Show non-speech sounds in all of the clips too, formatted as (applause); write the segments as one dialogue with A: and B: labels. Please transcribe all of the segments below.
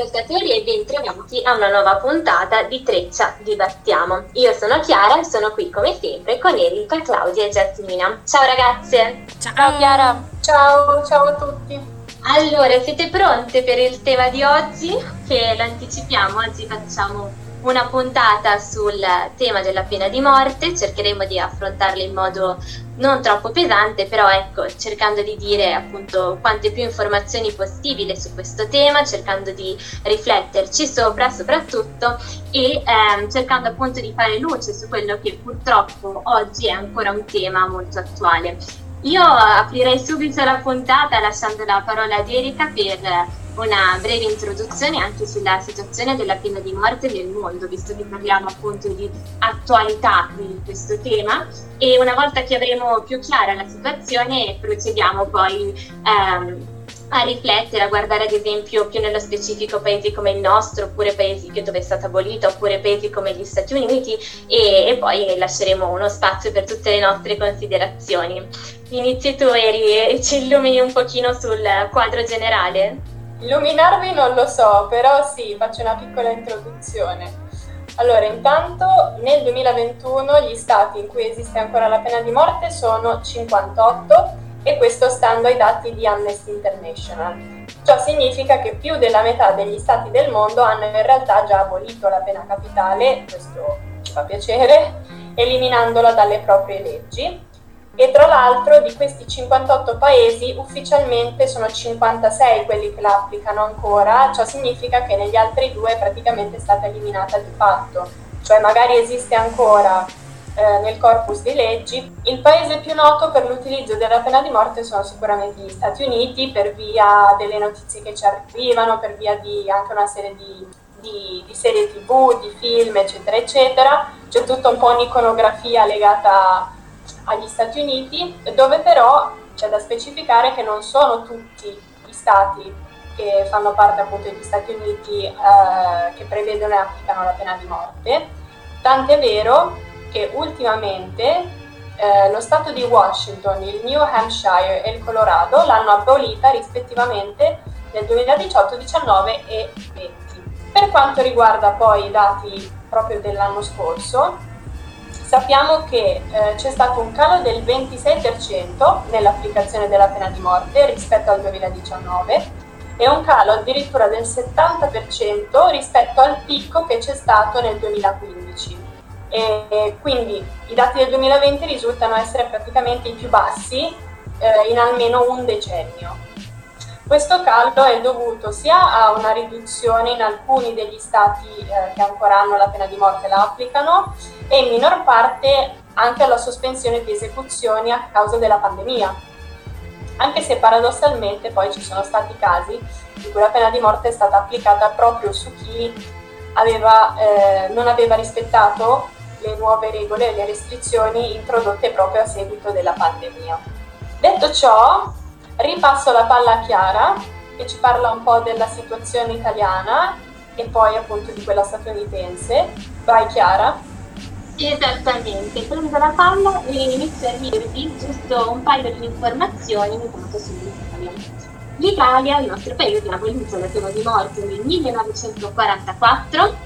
A: ascoltatori e bentrovati a una nuova puntata di Treccia Dibattiamo. Io sono Chiara e sono qui come sempre con Erika, Claudia e Giasmina. Ciao ragazze!
B: Ciao, ciao Chiara!
C: Ciao, ciao a tutti!
A: Allora, siete pronte per il tema di oggi? Che lo anticipiamo, oggi facciamo una puntata sul tema della pena di morte, cercheremo di affrontarla in modo non troppo pesante, però ecco, cercando di dire appunto quante più informazioni possibile su questo tema, cercando di rifletterci sopra soprattutto e ehm, cercando appunto di fare luce su quello che purtroppo oggi è ancora un tema molto attuale. Io aprirei subito la puntata lasciando la parola ad Erika per una breve introduzione anche sulla situazione della pena di morte nel mondo, visto che parliamo appunto di attualità di questo tema e una volta che avremo più chiara la situazione procediamo poi ehm, a riflettere, a guardare ad esempio più nello specifico paesi come il nostro, oppure paesi dove è stata abolita, oppure paesi come gli Stati Uniti e, e, poi lasceremo uno spazio per tutte le nostre considerazioni. Inizi tu Eri e ci illumini un pochino sul quadro generale?
C: Illuminarvi non lo so, però sì, faccio una piccola introduzione. Allora, intanto nel 2021 gli stati in cui esiste ancora la pena di morte sono 58 e questo stando ai dati di Amnesty International. Ciò significa che più della metà degli stati del mondo hanno in realtà già abolito la pena capitale, questo ci fa piacere, eliminandola dalle proprie leggi e tra l'altro di questi 58 paesi ufficialmente sono 56 quelli che la applicano ancora, ciò significa che negli altri due praticamente è stata eliminata di fatto, cioè magari esiste ancora eh, nel corpus di leggi. Il paese più noto per l'utilizzo della pena di morte sono sicuramente gli Stati Uniti per via delle notizie che ci arrivano, per via di anche una serie di, di, di serie tv, di film eccetera eccetera, c'è tutta un po' un'iconografia legata agli Stati Uniti, dove però c'è da specificare che non sono tutti gli stati che fanno parte appunto degli Stati Uniti eh, che prevedono e applicano la pena di morte, tant'è vero che ultimamente eh, lo stato di Washington, il New Hampshire e il Colorado l'hanno abolita rispettivamente nel 2018, 19 e 20. Per quanto riguarda poi i dati proprio dell'anno scorso, sappiamo che eh, c'è stato un calo del 26% nell'applicazione della pena di morte rispetto al 2019 e un calo addirittura del 70% rispetto al picco che c'è stato nel 2015. E quindi i dati del 2020 risultano essere praticamente i più bassi eh, in almeno un decennio. Questo calo è dovuto sia a una riduzione in alcuni degli stati eh, che ancora hanno la pena di morte e la applicano e in minor parte anche alla sospensione di esecuzioni a causa della pandemia. Anche se paradossalmente poi ci sono stati casi in cui la pena di morte è stata applicata proprio su chi aveva, eh, non aveva rispettato le nuove regole e le restrizioni introdotte proprio a seguito della pandemia. Detto ciò, Ripasso la palla a Chiara che ci parla un po' della situazione italiana e poi appunto di quella statunitense. Vai Chiara.
A: Esattamente, prendo la palla e inizio a dirvi giusto un paio di informazioni intanto sull'Italia. L'Italia, il nostro paese, ha abolito la pena di morte nel 1944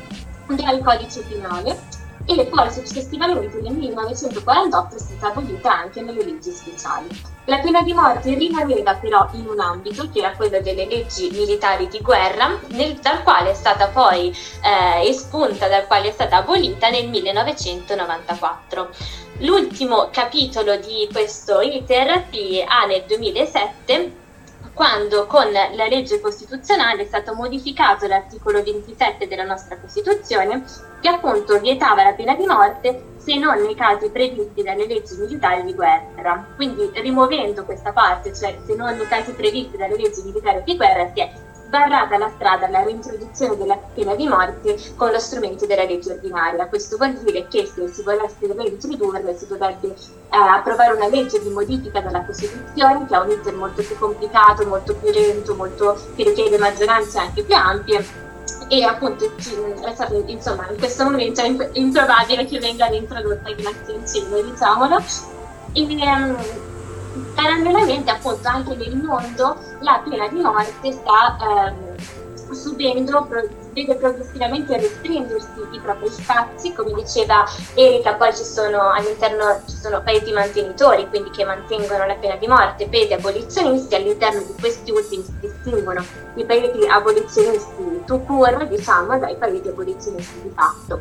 A: dal codice penale e poi successivamente nel 1948 è stata abolita anche nelle leggi speciali. La pena di morte rimaneva però in un ambito che era quello delle leggi militari di guerra, nel, dal quale è stata poi eh, espunta, dal quale è stata abolita nel 1994. L'ultimo capitolo di questo iter si ha nel 2007 quando con la legge costituzionale è stato modificato l'articolo 27 della nostra Costituzione che appunto vietava la pena di morte se non nei casi previsti dalle leggi militari di guerra. Quindi rimuovendo questa parte, cioè se non nei casi previsti dalle leggi militari di guerra, si è sbarrata la strada alla reintroduzione della pena di morte con lo strumento della legge ordinaria. Questo vuol dire che se si volesse reintrodurre si dovrebbe eh, approvare una legge di modifica della Costituzione che ha un iter molto più complicato, molto più lento, molto, che richiede maggioranze anche più ampie e appunto insomma in questo momento è improbabile che venga reintrodotta grazie al cielo diciamolo e, um, parallelamente appunto anche nel mondo la pena di morte sta ehm, subendo, vede progressivamente restringersi i propri spazi, come diceva Erika, poi ci sono all'interno ci sono paesi mantenitori, quindi che mantengono la pena di morte, paesi abolizionisti, all'interno di questi ultimi si distinguono i paesi abolizionisti to cure, diciamo, dai paesi abolizionisti di fatto.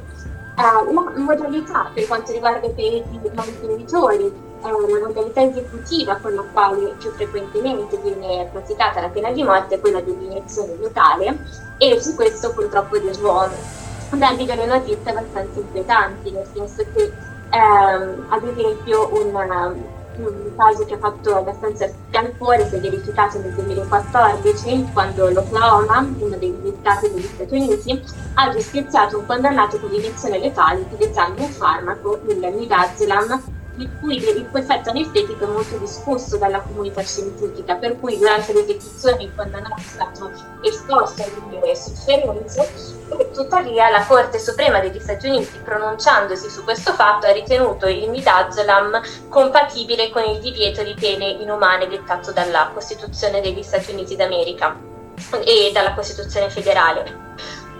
A: Uh, la modalità per quanto riguarda i paesi mantenitori è una modalità esecutiva con la quale più frequentemente viene praticata la pena di morte è quella dell'iniezione letale e su questo purtroppo devo darvi delle notizie abbastanza inquietanti, nel senso che ehm, ad esempio un, un, caso che ha fatto abbastanza scalpore si è verificato nel 2014 quando l'Oklahoma, uno degli stati degli Stati Uniti, ha giustiziato un condannato con l'iniezione letale utilizzando un farmaco, il midazolam, di cui il cui effetto anestetico è molto discusso dalla comunità scientifica, per cui durante l'esecuzione il condannato è stato esposto a delle sofferenze, tuttavia la Corte Suprema degli Stati Uniti, pronunciandosi su questo fatto, ha ritenuto il midazolam compatibile con il divieto di pene inumane dettato dalla Costituzione degli Stati Uniti d'America e dalla Costituzione federale.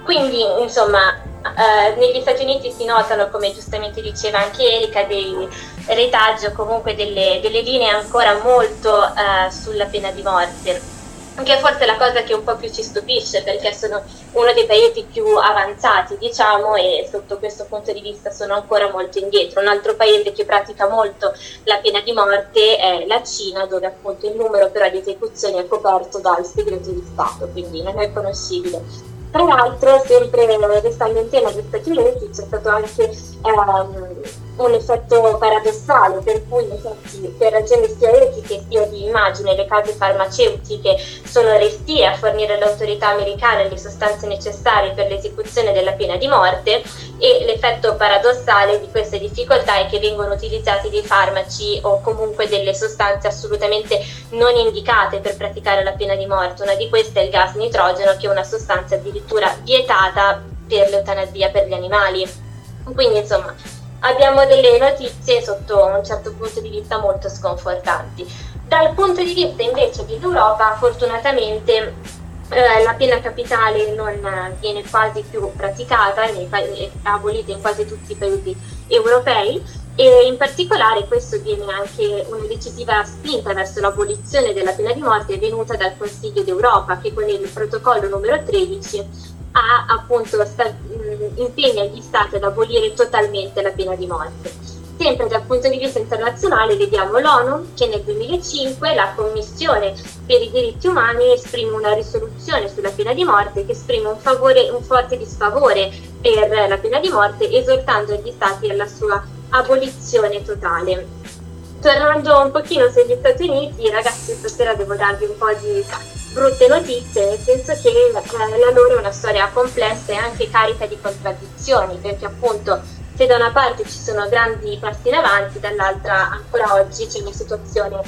A: Quindi, insomma, eh, negli Stati Uniti si notano, come giustamente diceva anche Erika, dei retaggi o comunque delle, delle, linee ancora molto eh, sulla pena di morte. Che forse la cosa che un po' più ci stupisce perché sono uno dei paesi più avanzati, diciamo, e sotto questo punto di vista sono ancora molto indietro. Un altro paese che pratica molto la pena di morte è la Cina, dove appunto il numero però di esecuzioni è coperto dal segreto di Stato, quindi non è conoscibile tra l'altro, sempre restando in tema degli Stati Uniti, c'è stato anche um, un effetto paradossale, per cui infatti, per ragioni sia etiche sia di immagine le case farmaceutiche sono restie a fornire all'autorità americana le sostanze necessarie per l'esecuzione della pena di morte e l'effetto paradossale di queste difficoltà è che vengono utilizzati dei farmaci o comunque delle sostanze assolutamente non indicate per praticare la pena di morte. Una di queste è il gas nitrogeno che è una sostanza addirittura vietata per l'eutanasia per gli animali. Quindi insomma abbiamo delle notizie sotto un certo punto di vista molto sconfortanti. Dal punto di vista invece dell'Europa, fortunatamente eh, la pena capitale non viene quasi più praticata, è abolita in quasi tutti i paesi europei e in particolare questo viene anche una decisiva spinta verso l'abolizione della pena di morte venuta dal Consiglio d'Europa che con il protocollo numero 13 ha appunto sta, mh, impegna gli stati ad abolire totalmente la pena di morte. Sempre dal punto di vista internazionale vediamo l'ONU che nel 2005 la Commissione per i diritti umani esprime una risoluzione sulla pena di morte che esprime un, favore, un forte disfavore per la pena di morte esortando gli stati alla sua abolizione totale. Tornando un pochino sugli Stati Uniti, ragazzi stasera devo darvi un po' di brutte notizie, nel senso che eh, la loro è una storia complessa e anche carica di contraddizioni, perché appunto se da una parte ci sono grandi passi in avanti, dall'altra ancora oggi c'è una situazione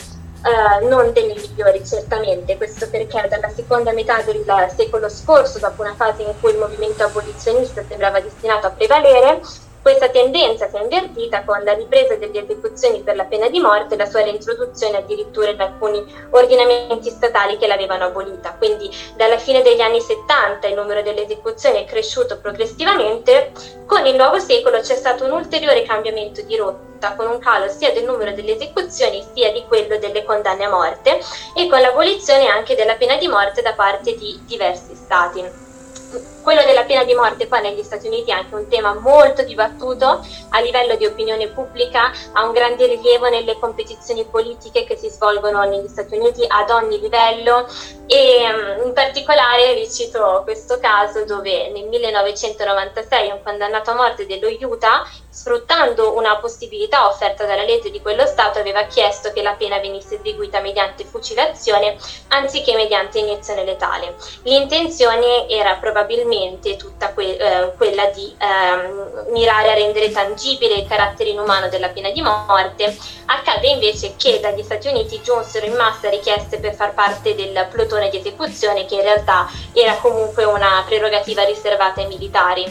A: eh, non delle migliori certamente, questo perché dalla seconda metà del secolo scorso, dopo una fase in cui il movimento abolizionista sembrava destinato a prevalere, questa tendenza si è invertita con la ripresa delle esecuzioni per la pena di morte e la sua reintroduzione addirittura in alcuni ordinamenti statali che l'avevano abolita. Quindi dalla fine degli anni 70 il numero delle esecuzioni è cresciuto progressivamente, con il nuovo secolo c'è stato un ulteriore cambiamento di rotta con un calo sia del numero delle esecuzioni sia di quello delle condanne a morte e con l'abolizione anche della pena di morte da parte di diversi stati quello della pena di morte poi negli Stati Uniti è anche un tema molto dibattuto a livello di opinione pubblica, ha un grande rilievo nelle competizioni politiche che si svolgono negli Stati Uniti ad ogni livello e mm, in particolare vi cito questo caso dove nel 1996 un condannato a morte dello Utah, sfruttando una possibilità offerta dalla legge di quello Stato, aveva chiesto che la pena venisse eseguita mediante fucilazione anziché mediante iniezione letale. L'intenzione era probabilmente tutta que- eh, quella di ehm, mirare a rendere tangibile il carattere inumano della pena di morte. Accade invece che dagli Stati Uniti giunsero in massa richieste per far parte del plotone di esecuzione che in realtà era comunque una prerogativa riservata ai militari.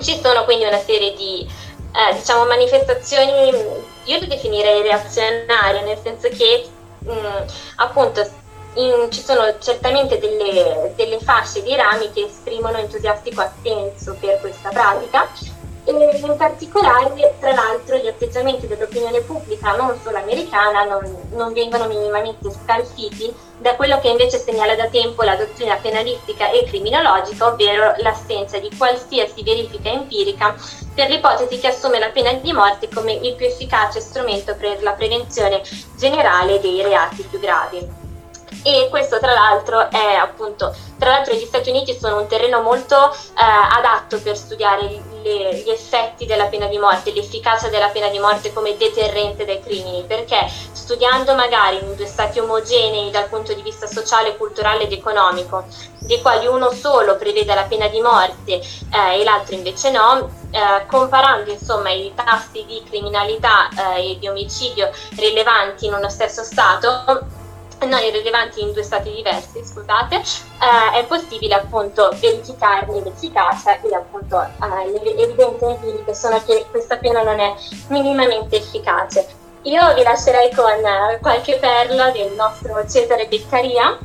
A: Ci sono quindi una serie di eh, diciamo, manifestazioni, io le definirei reazionarie, nel senso che mh, appunto in, ci sono certamente delle, delle fasce di rami che esprimono entusiastico assenso per questa pratica. E in particolare, tra l'altro, gli atteggiamenti dell'opinione pubblica, non solo americana, non, non, vengono minimamente scalfiti da quello che invece segnala da tempo la dottrina penalistica e criminologica, ovvero l'assenza di qualsiasi verifica empirica per l'ipotesi che assume la pena di morte come il più efficace strumento per la prevenzione generale dei reati più gravi e questo tra l'altro è appunto, tra l'altro gli Stati Uniti sono un terreno molto eh, adatto per studiare le, gli effetti della pena di morte, l'efficacia della pena di morte come deterrente dai crimini, perché studiando magari in due stati omogenei dal punto di vista sociale, culturale ed economico, dei quali uno solo prevede la pena di morte eh, e l'altro invece no, eh, comparando insomma i tassi di criminalità eh, e di omicidio rilevanti in uno stesso Stato, non irrilevanti in due stati diversi, scusate, eh, è possibile appunto verificarne l'efficacia e appunto eh, evidenze empiriche sono che questa pena non è minimamente efficace. Io vi lascerei con eh, qualche perla del nostro Cesare Beccaria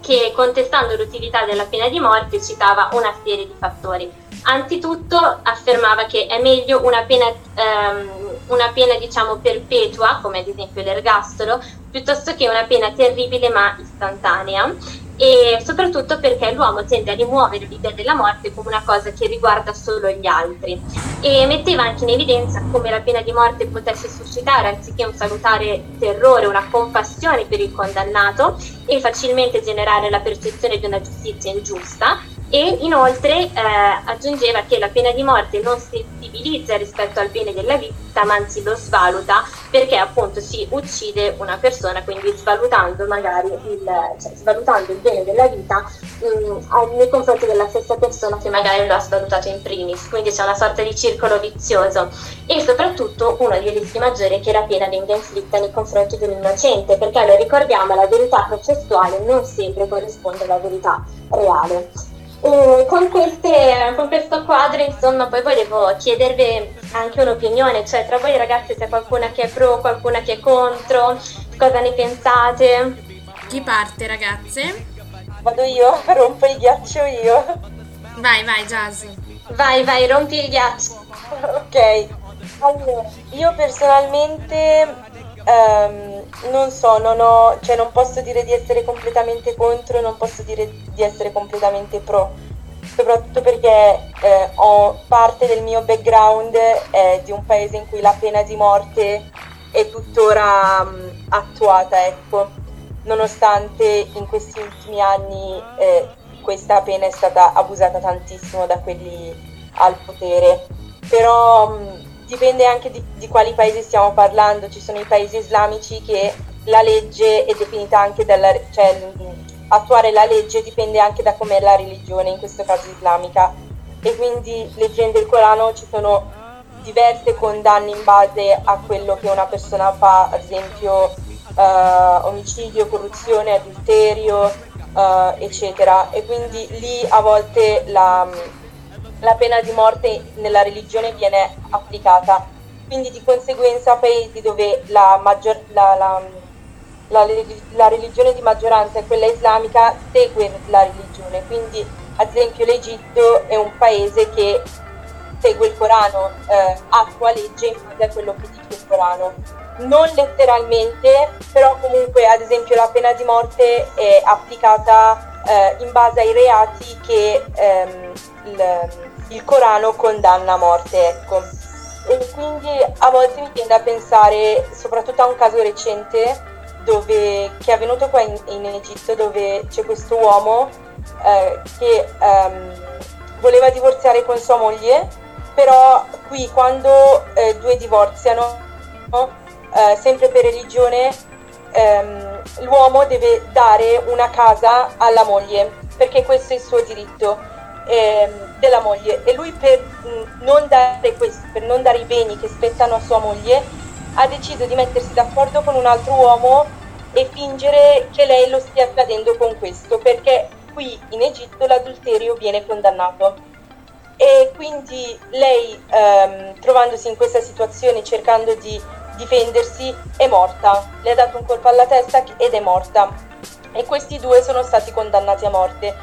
A: che contestando l'utilità della pena di morte citava una serie di fattori. Anzitutto affermava che è meglio una pena, ehm, una pena diciamo perpetua, come ad esempio l'ergastolo, piuttosto che una pena terribile ma istantanea. E soprattutto perché l'uomo tende a rimuovere l'idea della morte come una cosa che riguarda solo gli altri. E metteva anche in evidenza come la pena di morte potesse suscitare anziché un salutare terrore, una compassione per il condannato e facilmente generare la percezione di una giustizia ingiusta e inoltre eh, aggiungeva che la pena di morte non sensibilizza rispetto al bene della vita, ma anzi lo svaluta perché appunto si uccide una persona, quindi svalutando magari il, cioè, svalutando il bene della vita mh, mm, nei confronti della stessa persona che magari lo ha svalutato in primis, quindi c'è una sorta di circolo vizioso e soprattutto uno dei rischi maggiori è che la pena venga inflitta nei confronti dell'innocente, perché lo ricordiamo la verità processuale non sempre corrisponde alla verità reale. E con, queste, con questo quadro, insomma, poi volevo chiedervi anche un'opinione, cioè tra voi ragazzi c'è qualcuna che è pro, qualcuna che è contro, cosa ne pensate?
B: Chi parte ragazze?
D: Vado io, (laughs) rompo il ghiaccio io.
B: Vai, vai Jazz.
A: Vai, vai, rompi il ghiaccio. (laughs)
D: ok, allora, io personalmente Um, non so, non, ho, cioè non posso dire di essere completamente contro, non posso dire di essere completamente pro, soprattutto perché eh, ho parte del mio background è di un paese in cui la pena di morte è tuttora um, attuata, ecco, nonostante in questi ultimi anni eh, questa pena è stata abusata tantissimo da quelli al potere. Però um, dipende anche di, di, quali paesi stiamo parlando, ci sono i paesi islamici che la legge è definita anche dalla, cioè attuare la legge dipende anche da com'è la religione, in questo caso islamica, e quindi leggendo il Corano ci sono diverse condanne in base a quello che una persona fa, ad esempio uh, omicidio, corruzione, adulterio, uh, eccetera, e quindi lì a volte la la pena di morte nella religione viene applicata. Quindi di conseguenza paesi dove la, maggior, la, la, la, religione di maggioranza è quella islamica segue la religione. Quindi ad esempio l'Egitto è un paese che segue il Corano, eh, attua legge in base a quello che dice il Corano. Non letteralmente, però comunque ad esempio la pena di morte è applicata eh, in base ai reati che ehm, il, il Corano condanna a morte, ecco. E quindi a volte mi tende a pensare, soprattutto a un caso recente, dove, che è avvenuto qua in, in Egitto, dove c'è questo uomo eh, che ehm, voleva divorziare con sua moglie, però qui quando eh, due divorziano, eh, sempre per religione, ehm, l'uomo deve dare una casa alla moglie, perché questo è il suo diritto eh, della moglie. E lui per non, dare questo, per non dare i beni che spettano a sua moglie ha deciso di mettersi d'accordo con un altro uomo e fingere che lei lo stia accadendo con questo perché qui in Egitto l'adulterio viene condannato. E quindi lei ehm, trovandosi in questa situazione cercando di difendersi è morta. Le ha dato un colpo alla testa ed è morta.
E: E questi due sono stati condannati a morte.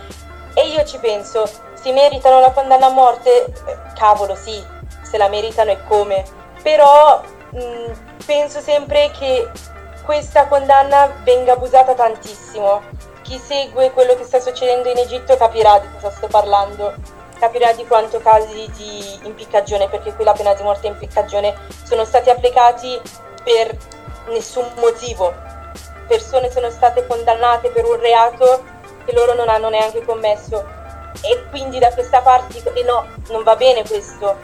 E: E io ci penso, si meritano la condanna a morte? Cavolo sì, se la meritano e come. Però mh, mm, penso sempre che questa condanna venga abusata tantissimo. Chi segue quello che sta succedendo in Egitto capirà di cosa sto parlando, capirà di quanto casi di impiccagione, perché qui la pena di morte e impiccagione sono stati applicati per nessun motivo. Persone sono state condannate per un reato che loro non hanno neanche commesso e quindi da questa parte dico no, non va bene questo.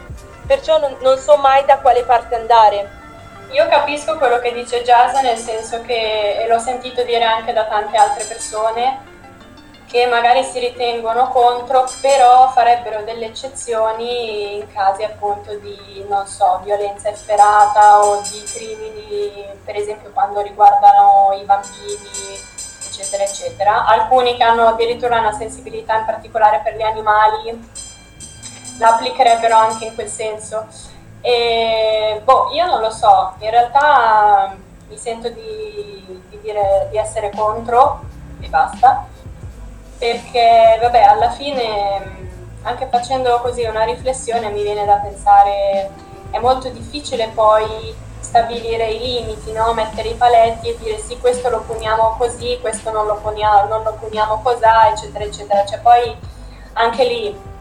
E: Perciò non, non so mai da quale parte andare
C: io capisco quello che dice Jazz nel senso che, e l'ho sentito dire anche da tante altre persone, che magari si ritengono contro, però farebbero delle eccezioni in casi appunto di, non so, violenza efferata o di crimini, per esempio quando riguardano i bambini, eccetera, eccetera. Alcuni che hanno addirittura una sensibilità in particolare per gli animali la applicherebbero anche in quel senso. E, boh, io non lo so, in realtà mi sento di, di dire di essere contro e basta, perché vabbè, alla fine anche facendo così una riflessione mi viene da pensare è molto difficile poi stabilire i limiti, no? mettere i paletti e dire sì questo lo puniamo così, questo non lo puniamo, non lo puniamo cos'ha, eccetera, eccetera. Cioè poi anche lì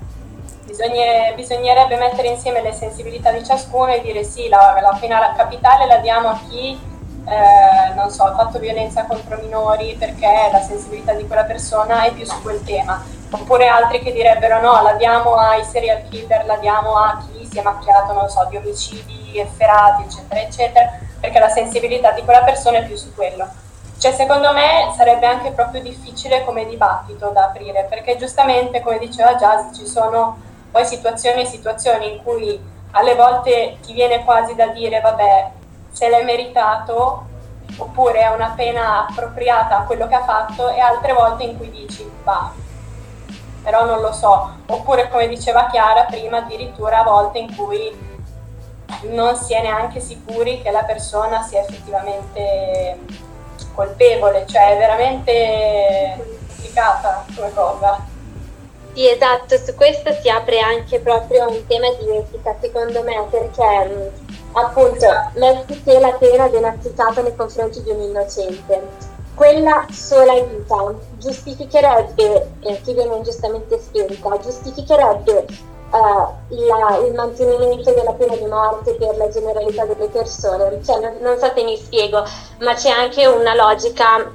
C: Bisognerebbe, bisognerebbe mettere insieme le sensibilità di ciascuno e dire sì, la, la pena capitale la diamo a chi eh, non so, ha fatto violenza contro minori perché la sensibilità di quella persona è più su quel tema. Oppure altri che direbbero no, la diamo ai serial killer, la diamo a chi si è macchiato, non so, di omicidi efferati, eccetera, eccetera, perché la sensibilità di quella persona è più su quello. Cioè, secondo me sarebbe anche proprio difficile come dibattito da aprire, perché giustamente, come diceva Jazz, ci sono poi situazioni e situazioni in cui alle volte ti viene quasi da dire vabbè se l'è meritato oppure è una pena appropriata a quello che ha fatto e altre volte in cui dici va però non lo so oppure come diceva Chiara prima addirittura a volte in cui non si è neanche sicuri che la persona sia effettivamente colpevole cioè è veramente complicata come cosa
A: sì, esatto, su questo si apre anche proprio un tema di etica, secondo me, perché mm, appunto metti che la pena viene applicata nei confronti di un innocente. Quella sola vita giustificherebbe, eh, che viene ingiustamente spenta, giustificherebbe uh, la, il mantenimento della pena di morte per la generalità delle persone. Cioè, non, non so se mi spiego, ma c'è anche una logica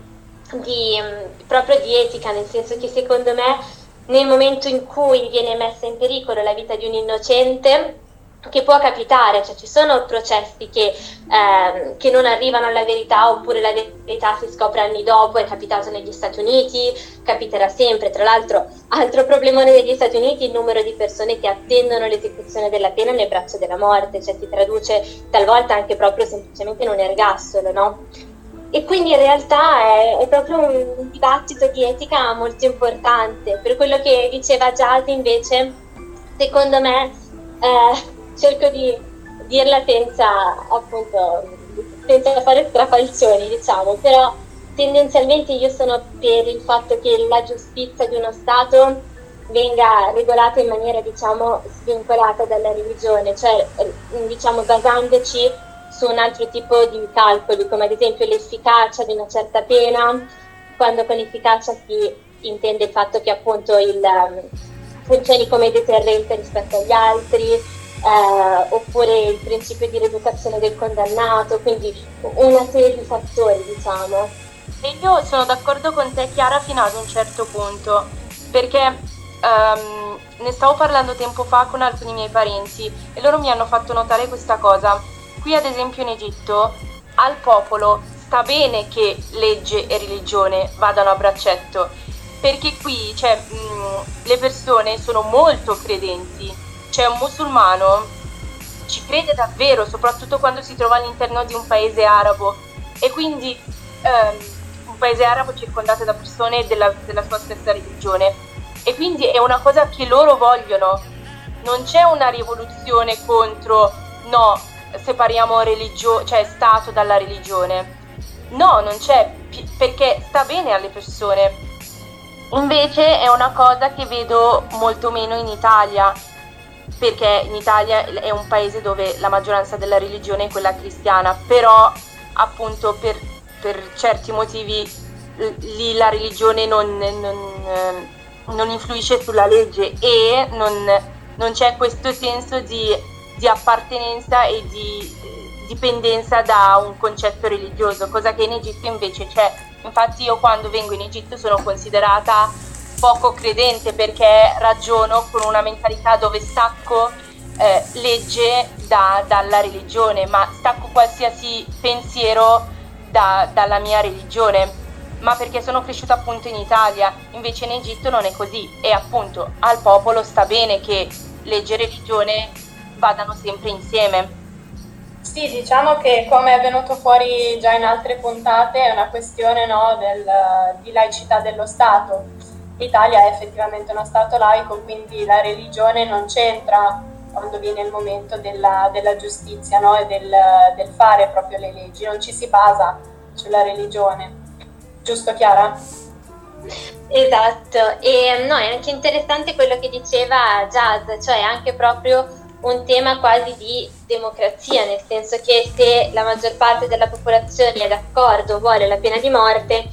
A: di, proprio di etica, nel senso che secondo me nel momento in cui viene messa in pericolo la vita di un innocente, che può capitare, cioè ci sono processi che, eh, che, non arrivano alla verità oppure la verità si scopre anni dopo, è capitato negli Stati Uniti, capiterà sempre, tra l'altro altro problemone degli Stati Uniti il numero di persone che attendono l'esecuzione della pena nel braccio della morte, cioè si traduce talvolta anche proprio semplicemente in un ergastolo, no? E quindi in realtà è, è, proprio un dibattito di etica molto importante. Per quello che diceva Jazz invece, secondo me, eh, cerco di dirla senza appunto senza fare strafalcioni, diciamo, però tendenzialmente io sono per il fatto che la giustizia di uno Stato venga regolata in maniera diciamo svincolata dalla religione, cioè diciamo basandoci su un altro tipo di calcoli, come ad esempio l'efficacia di una certa pena, quando con efficacia si intende il fatto che appunto il, um, funzioni come deterrente rispetto agli altri, eh, oppure il principio di rieducazione del condannato, quindi una serie di fattori, diciamo.
E: E io sono d'accordo con te, Chiara, fino ad un certo punto, perché um, ne stavo parlando tempo fa con alcuni miei parenti e loro mi hanno fatto notare questa cosa Qui ad esempio in Egitto al popolo sta bene che legge e religione vadano a braccetto, perché qui cioè, mh, le persone sono molto credenti. C'è un musulmano, ci crede davvero, soprattutto quando si trova all'interno di un paese arabo e quindi ehm, un paese arabo circondato da persone della, della sua stessa religione. E quindi è una cosa che loro vogliono. Non c'è una rivoluzione contro no, separiamo religio- cioè Stato dalla religione. no, non c'è, perché sta bene alle persone. Invece è una cosa che vedo molto meno in Italia, perché in Italia è un paese dove la maggioranza della religione è quella cristiana, però appunto per, per certi motivi lì la religione non, non, eh, non influisce sulla legge e non, non c'è questo senso di, di appartenenza e di dipendenza da un concetto religioso, cosa che in Egitto invece c'è. Infatti io quando vengo in Egitto sono considerata poco credente perché ragiono con una mentalità dove stacco eh, legge da, dalla religione, ma stacco qualsiasi pensiero da, dalla mia religione ma perché sono cresciuta appunto in Italia, invece in Egitto non è così e appunto al popolo sta bene che legge e religione vadano sempre insieme.
C: Sì, diciamo che come è venuto fuori già in altre puntate è una questione no, del, di laicità dello Stato. L'Italia è effettivamente uno Stato laico, quindi la religione non c'entra quando viene il momento della, della giustizia no, e del, del fare proprio le leggi, non ci si basa sulla religione. Giusto Chiara?
A: Esatto, e no, è anche interessante quello che diceva Jazz, cioè anche proprio un tema quasi di democrazia, nel senso che se la maggior parte della popolazione è d'accordo, vuole la pena di morte,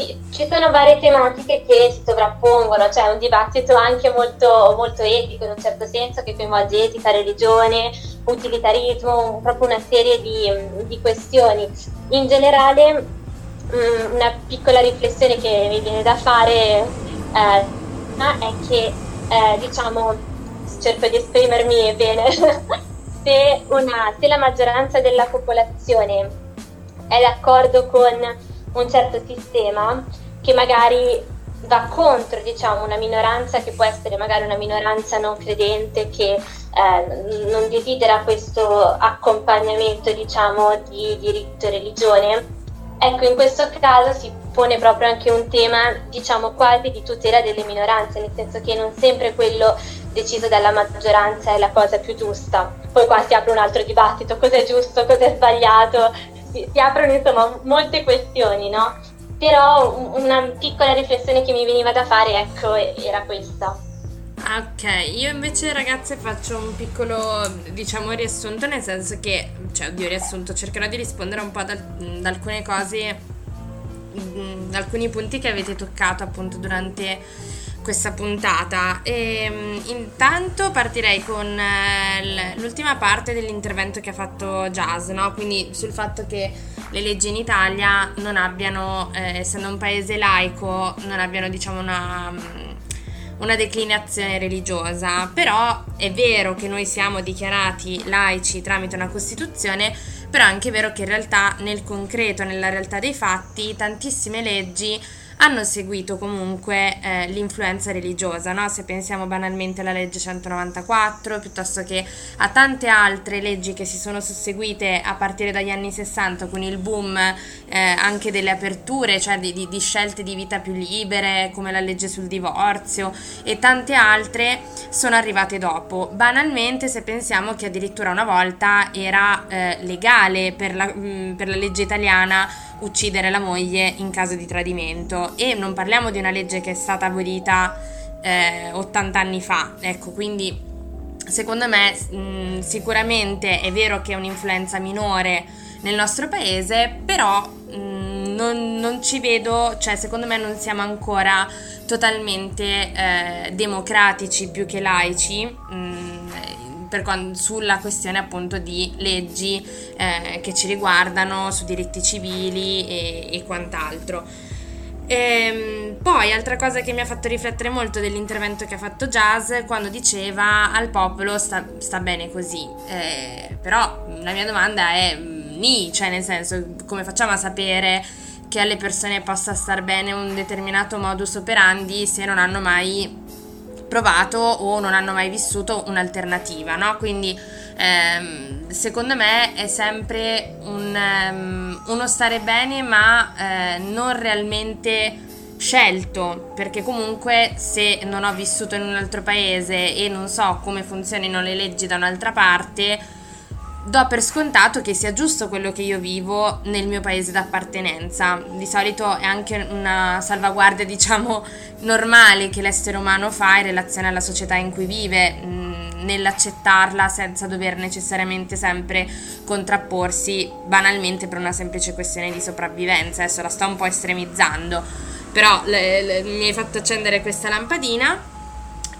A: sì, ci sono varie tematiche che si sovrappongono, c'è cioè un dibattito anche molto, molto etico in un certo senso che coinvolge etica, religione, utilitarismo, proprio una serie di, di questioni. In generale mh, mm, una piccola riflessione che mi viene da fare eh, è che eh, diciamo cerco di esprimermi bene, (laughs) se, una, se la maggioranza della popolazione è d'accordo con un certo sistema che magari va contro diciamo, una minoranza che può essere magari una minoranza non credente che eh, non desidera questo accompagnamento diciamo, di diritto e religione, ecco in questo caso si pone proprio anche un tema diciamo quasi di tutela delle minoranze, nel senso che non sempre quello deciso dalla maggioranza è la cosa più giusta. Poi qua si apre un altro dibattito, cosa è giusto, cosa è sbagliato, si, si aprono insomma molte questioni, no? Però una piccola riflessione che mi veniva da fare, ecco, era questa.
B: Ok, io invece ragazze faccio un piccolo, diciamo, riassunto, nel senso che, cioè, oddio, riassunto, cercherò di rispondere un po' ad, alcune cose, ad alcuni punti che avete toccato appunto durante questa puntata. E, ehm, intanto partirei con eh, l'ultima parte dell'intervento che ha fatto Jazz, no? quindi sul fatto che le leggi in Italia non abbiano, eh, essendo un paese laico, non abbiano diciamo una, una declinazione religiosa. Però è vero che noi siamo dichiarati laici tramite una Costituzione, però è anche vero che in realtà nel concreto, nella realtà dei fatti, tantissime leggi hanno seguito comunque eh, l'influenza religiosa, no? se pensiamo banalmente alla legge 194 piuttosto che a tante altre leggi che si sono susseguite a partire dagli anni 60 con il boom eh, anche delle aperture, cioè di, di, di, scelte di vita più libere come la legge sul divorzio e tante altre sono arrivate dopo. Banalmente se pensiamo che addirittura una volta era eh, legale per la, mh, mm, per la legge italiana uccidere la moglie in caso di tradimento e non parliamo di una legge che è stata abolita eh, 80 anni fa, ecco, quindi secondo me mh, mm, sicuramente è vero che è un'influenza minore nel nostro paese, però mh, mm, non, non, ci vedo, cioè secondo me non siamo ancora totalmente eh, democratici più che laici. Mh, per, sulla questione appunto di leggi eh, che ci riguardano, su diritti civili e, e quant'altro. E, ehm, poi, altra cosa che mi ha fatto riflettere molto dell'intervento che ha fatto Jazz quando diceva al popolo sta, sta bene così. Eh, però la mia domanda è mm, ni, cioè nel senso come facciamo a sapere che alle persone possa star bene un determinato modus operandi se non hanno mai provato o non hanno mai vissuto un'alternativa, no? Quindi ehm, secondo me è sempre un, um, uno stare bene ma eh, non realmente scelto, perché comunque se non ho vissuto in un altro paese e non so come funzionino le leggi da un'altra parte, do per scontato che sia giusto quello che io vivo nel mio paese d'appartenenza. Di solito è anche una salvaguardia, diciamo, normale che l'essere umano fa in relazione alla società in cui vive, mh, nell'accettarla senza dover necessariamente sempre contrapporsi banalmente per una semplice questione di sopravvivenza. Adesso la sto un po' estremizzando, però le, le, mi hai fatto accendere questa lampadina.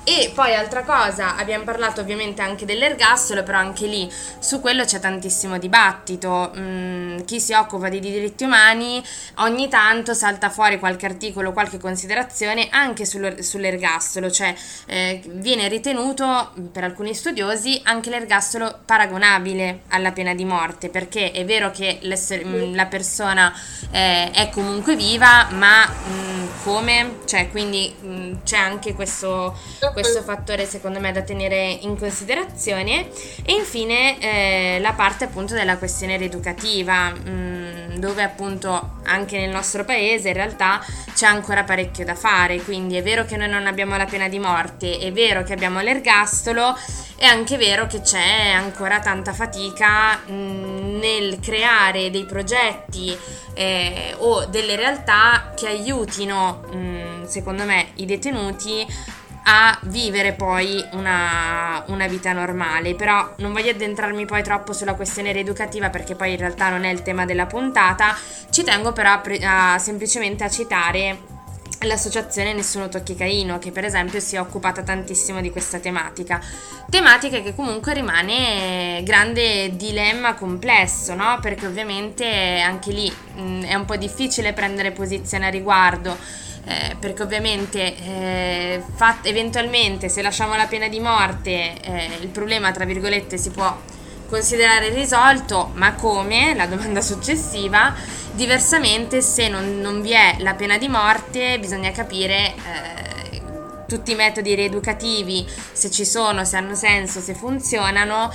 B: E poi altra cosa, abbiamo parlato ovviamente anche dell'ergastolo, però anche lì su quello c'è tantissimo dibattito. Mm, chi si occupa di diritti umani ogni tanto salta fuori qualche articolo, qualche considerazione anche sull'ergastolo, cioè eh, viene ritenuto per alcuni studiosi anche l'ergastolo paragonabile alla pena di morte, perché è vero che mm, la persona eh, è comunque viva, ma mh, mm, come? Cioè, quindi mh, c'è anche questo questo fattore secondo me da tenere in considerazione. E infine eh, la parte appunto della questione rieducativa mh, mm, dove appunto anche nel nostro paese in realtà c'è ancora parecchio da fare. Quindi è vero che noi non abbiamo la pena di morte è vero che abbiamo l'ergastolo è anche vero che c'è ancora tanta fatica mh, mm, nel creare dei progetti eh, o delle realtà che aiutino mh, mm, secondo me i detenuti a vivere poi una, una, vita normale. Però non voglio addentrarmi poi troppo sulla questione rieducativa perché poi in realtà non è il tema della puntata. Ci tengo però a a, semplicemente a citare l'associazione Nessuno Tocchi Caino che per esempio si è occupata tantissimo di questa tematica tematica che comunque rimane grande dilemma complesso no? perché ovviamente anche lì mh, è un po' difficile prendere posizione a riguardo eh, perché ovviamente eh, fat- eventualmente se lasciamo la pena di morte eh, il problema tra virgolette si può considerare risolto, ma come? La domanda (laughs) successiva. Diversamente, se non, non vi è la pena di morte, bisogna capire eh, tutti i metodi rieducativi, se ci sono, se hanno senso, se funzionano.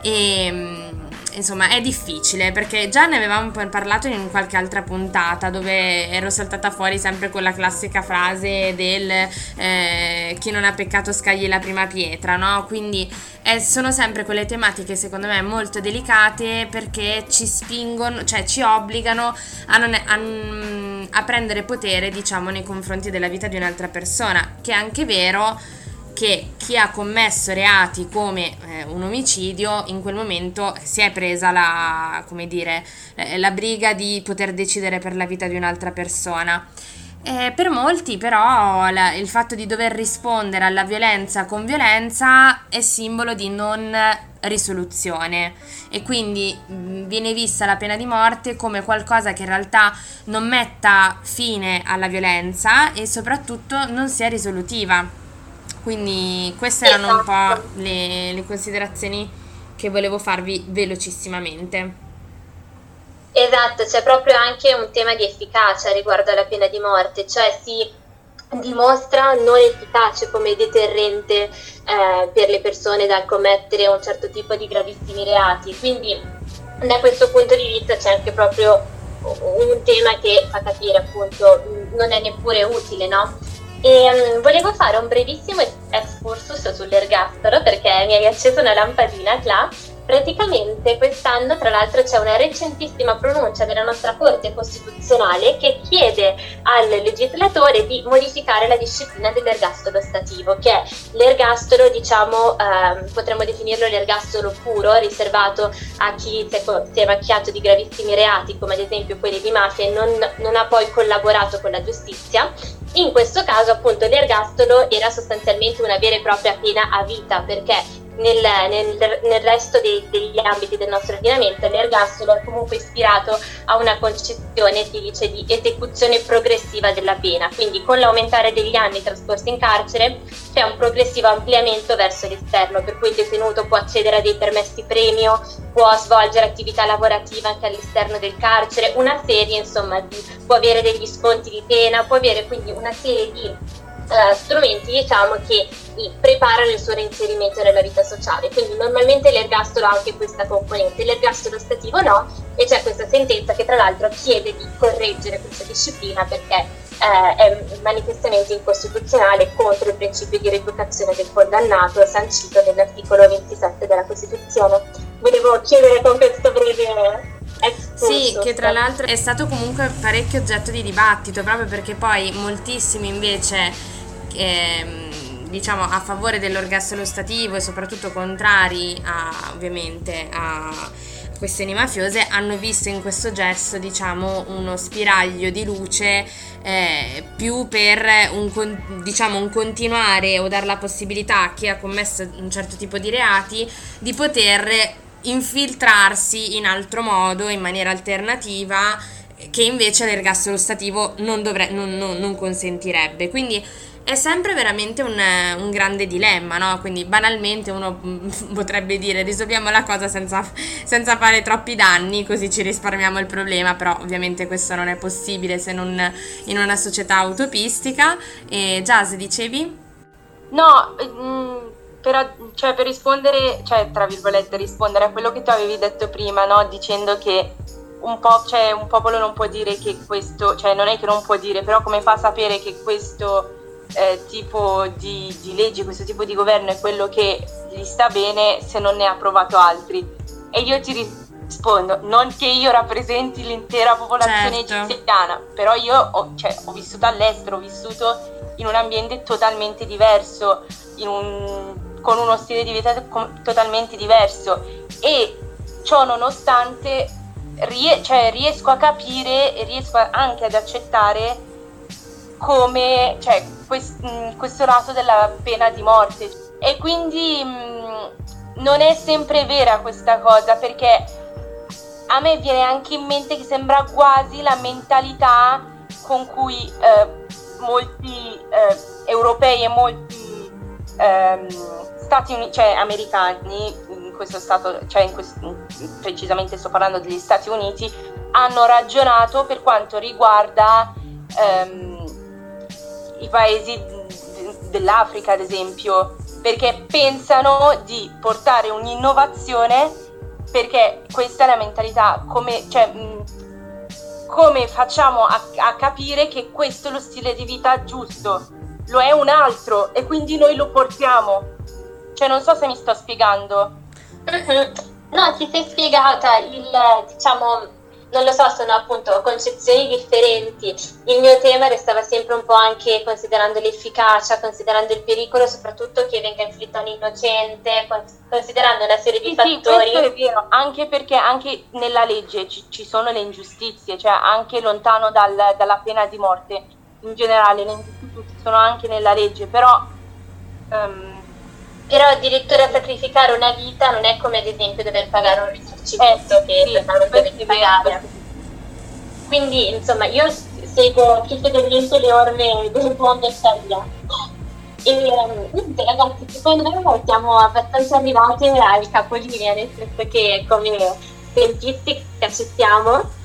B: E ehm, insomma è difficile perché già ne avevamo parlato in qualche altra puntata dove ero saltata fuori sempre con la classica frase del eh, chi non ha peccato scagli la prima pietra, no? Quindi eh, sono sempre quelle tematiche secondo me molto delicate perché ci spingono, cioè ci obbligano a, non, a, a prendere potere diciamo nei confronti della vita di un'altra persona, che è anche vero che chi ha commesso reati come eh, un omicidio in quel momento si è presa la, dire, eh, la briga di poter decidere per la vita di un'altra persona. Eh, per molti però la, il fatto di dover rispondere alla violenza con violenza è simbolo di non risoluzione e quindi viene vista la pena di morte come qualcosa che in realtà non metta fine alla violenza e soprattutto non sia risolutiva. Quindi queste erano esatto. un po' esatto. le, le considerazioni che volevo farvi velocissimamente.
A: Esatto, c'è proprio anche un tema di efficacia riguardo alla pena di morte, cioè si dimostra non efficace come deterrente eh, per le persone dal commettere un certo tipo di gravissimi reati. Quindi da questo punto di vista c'è anche proprio un tema che fa capire appunto non è neppure utile, no? E um, volevo fare un brevissimo excursus sull'ergastolo perché mi hai acceso una lampadina, Cla, Praticamente quest'anno, tra l'altro, c'è una recentissima pronuncia della nostra Corte Costituzionale che chiede al legislatore di modificare la disciplina dell'ergastolo stativo, che è l'ergastolo, diciamo, eh, potremmo definirlo l'ergastolo puro, riservato a chi si è, si è, macchiato di gravissimi reati, come ad esempio quelli di mafia, e non, non ha poi collaborato con la giustizia. In questo caso, appunto, l'ergastolo era sostanzialmente una vera e propria pena a vita, perché nel, nel, nel resto dei, degli ambiti del nostro ordinamento l'ergastolo è comunque ispirato a una concezione, si dice, di esecuzione progressiva della pena, quindi con l'aumentare degli anni trascorsi in carcere c'è un progressivo ampliamento verso l'esterno, per cui il detenuto può accedere a dei permessi premio, può svolgere attività lavorativa anche all'esterno del carcere, una serie insomma di, può avere degli sconti di pena, può avere quindi una serie di Uh, strumenti diciamo che preparano il suo reinserimento nella vita sociale. Quindi normalmente l'ergastolo ha anche questa componente, l'ergastolo stativo no, e c'è questa sentenza che tra l'altro chiede di correggere questa disciplina perché eh, è manifestamente incostituzionale contro il principio di rieducazione del condannato sancito nell'articolo 27 della Costituzione volevo chiedere con questo breve
B: sì, che tra l'altro è stato comunque parecchio oggetto di dibattito, proprio perché poi moltissimi invece, ehm, diciamo, a favore dell'orgasmo stativo e soprattutto contrari a, ovviamente a questioni mafiose hanno visto in questo gesto diciamo uno spiraglio di luce eh, più per un, diciamo, un continuare o dare la possibilità a chi ha commesso un certo tipo di reati di poter infiltrarsi in altro modo, in maniera alternativa, che invece l'ergastolo stativo non, dovre- non, non, non consentirebbe. Quindi è sempre veramente un, un, grande dilemma, no? Quindi banalmente uno (laughs) potrebbe dire risolviamo la cosa senza, senza, fare troppi danni, così ci risparmiamo il problema, però ovviamente questo non è possibile se non in una società utopistica. E Jazz, dicevi?
E: No, mm, per, cioè, per rispondere, cioè tra virgolette, rispondere a quello che tu avevi detto prima, no? Dicendo che un, po', cioè, un popolo non può dire che questo, cioè non è che non può dire, però come fa a sapere che questo eh, tipo di, di, leggi, questo tipo di governo è quello che gli sta bene se non ne ha provato altri? E io ti rispondo, non che io rappresenti l'intera popolazione certo. egiziana, però io ho, cioè, ho vissuto all'estero, ho vissuto in un ambiente totalmente diverso, un, con uno stile di vita totalmente diverso e ciò nonostante rie- cioè, riesco a capire e riesco anche ad accettare come cioè, quest- mm, questo lato della pena di morte. E quindi mh, mm, non è sempre vera questa cosa perché a me viene anche in mente che sembra quasi la mentalità con cui eh, molti eh, europei e molti ehm, Stati Uniti, cioè americani, in questo stato, cioè in questo, precisamente sto parlando degli Stati Uniti, hanno ragionato per quanto riguarda ehm, i paesi dell'Africa, ad esempio, perché pensano di portare un'innovazione, perché questa è la mentalità, come, cioè, come facciamo a, a capire che questo è lo stile di vita giusto? Lo è un altro e quindi noi lo portiamo cioè, non so se mi sto spiegando.
A: No, ti sei spiegata, il, diciamo, non lo so, sono appunto concezioni differenti. Il mio tema restava sempre un po' anche considerando l'efficacia, considerando il pericolo, soprattutto che venga inflitto a un innocente, considerando una serie di
E: sì,
A: fattori.
E: Sì, è vero, anche perché anche nella legge ci, ci sono le ingiustizie, cioè anche lontano dal, dalla pena di morte. In generale le ingiustizie ci sono anche nella legge, però... Um,
A: però addirittura sacrificare una vita non è come ad esempio dover pagare un risarcimento eh, che sì, non devi pagare. Quindi insomma io seguo più fedelmente le orme del buon Vessalia. E niente ragazzi, secondo me siamo abbastanza arrivati al capolinea, nel senso che come tempistiche accettiamo.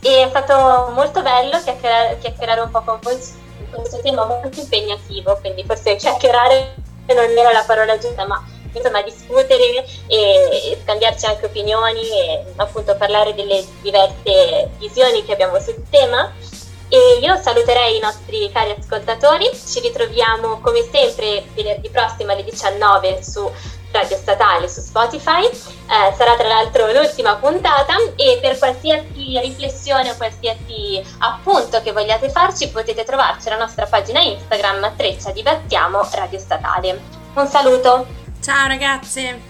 A: E è stato molto bello chiacchierare, chiacchierare un po' con voi su questo tema molto impegnativo, quindi forse chiacchierare non era la parola giusta, ma insomma discutere e, scambiarci anche opinioni e appunto parlare delle diverse visioni che abbiamo sul tema. E io saluterei i nostri cari ascoltatori, ci ritroviamo come sempre venerdì prossimo alle 19 su Radio Statale su Spotify, eh, sarà tra l'altro l'ultima puntata e per qualsiasi riflessione o qualsiasi appunto che vogliate farci potete trovarci alla nostra pagina Instagram Treccia Dibattiamo Radio Statale. Un saluto!
B: Ciao ragazze!